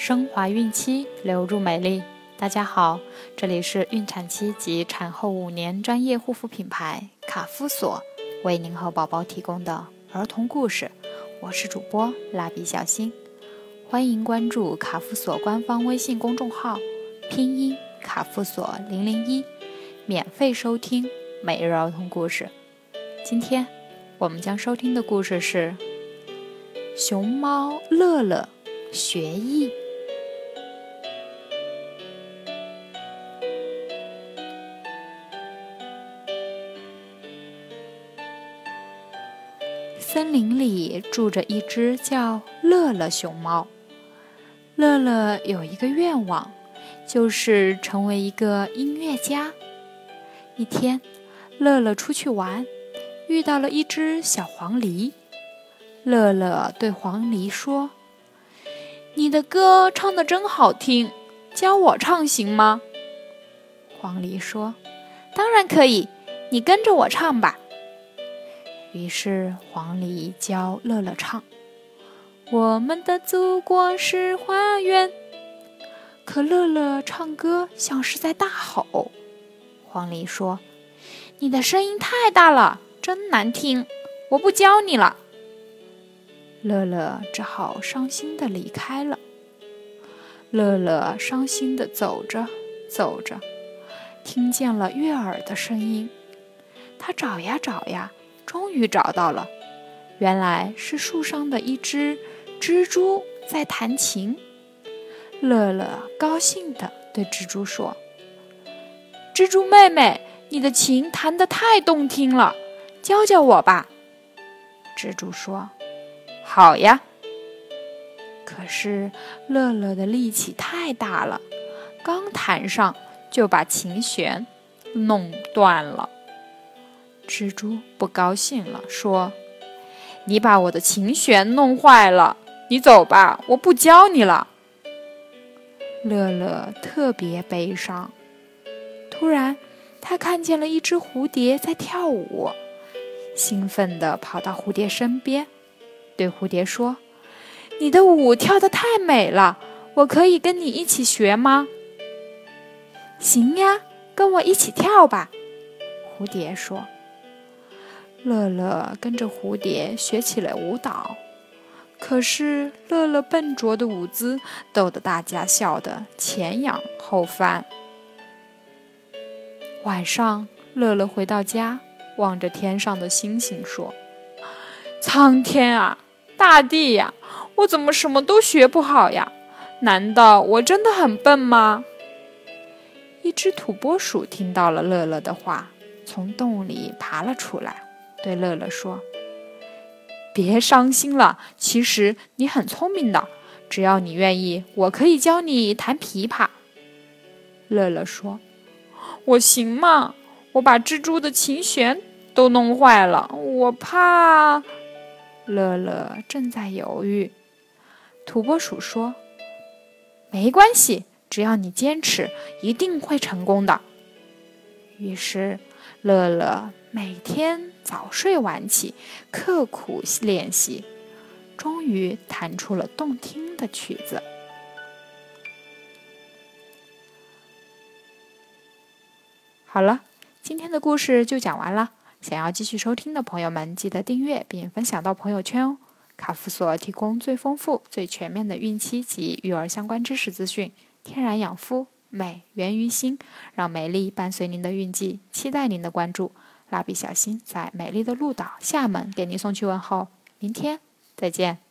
升华孕期，留住美丽。大家好，这里是孕产期及产后五年专业护肤品牌卡夫索为您和宝宝提供的儿童故事。我是主播蜡笔小新，欢迎关注卡夫索官方微信公众号，拼音卡夫索零零一，免费收听每日儿童故事。今天我们将收听的故事是熊猫乐乐学艺。森林里住着一只叫乐乐熊猫。乐乐有一个愿望，就是成为一个音乐家。一天，乐乐出去玩，遇到了一只小黄鹂。乐乐对黄鹂说：“你的歌唱得真好听，教我唱行吗？”黄鹂说：“当然可以，你跟着我唱吧。”于是黄鹂教乐乐唱：“我们的祖国是花园。”可乐乐唱歌像是在大吼。黄鹂说：“你的声音太大了，真难听，我不教你了。”乐乐只好伤心的离开了。乐乐伤心的走着走着，听见了悦耳的声音，他找呀找呀。终于找到了，原来是树上的一只蜘蛛在弹琴。乐乐高兴地对蜘蛛说：“蜘蛛妹妹，你的琴弹得太动听了，教教我吧。”蜘蛛说：“好呀。”可是乐乐的力气太大了，刚弹上就把琴弦弄断了。蜘蛛不高兴了，说：“你把我的琴弦弄坏了，你走吧，我不教你了。”乐乐特别悲伤。突然，他看见了一只蝴蝶在跳舞，兴奋地跑到蝴蝶身边，对蝴蝶说：“你的舞跳得太美了，我可以跟你一起学吗？”“行呀，跟我一起跳吧。”蝴蝶说。乐乐跟着蝴蝶学起了舞蹈，可是乐乐笨拙的舞姿逗得大家笑得前仰后翻。晚上，乐乐回到家，望着天上的星星说：“苍天啊，大地呀，我怎么什么都学不好呀？难道我真的很笨吗？”一只土拨鼠听到了乐乐的话，从洞里爬了出来。对乐乐说：“别伤心了，其实你很聪明的。只要你愿意，我可以教你弹琵琶。”乐乐说：“我行吗？我把蜘蛛的琴弦都弄坏了，我怕。”乐乐正在犹豫。土拨鼠说：“没关系，只要你坚持，一定会成功的。”于是，乐乐每天早睡晚起，刻苦练习，终于弹出了动听的曲子。好了，今天的故事就讲完了。想要继续收听的朋友们，记得订阅并分享到朋友圈哦。卡夫索提供最丰富、最全面的孕期及育儿相关知识资讯，天然养肤。美源于心，让美丽伴随您的运气，期待您的关注。蜡笔小新在美丽的鹭岛厦门给您送去问候，明天再见。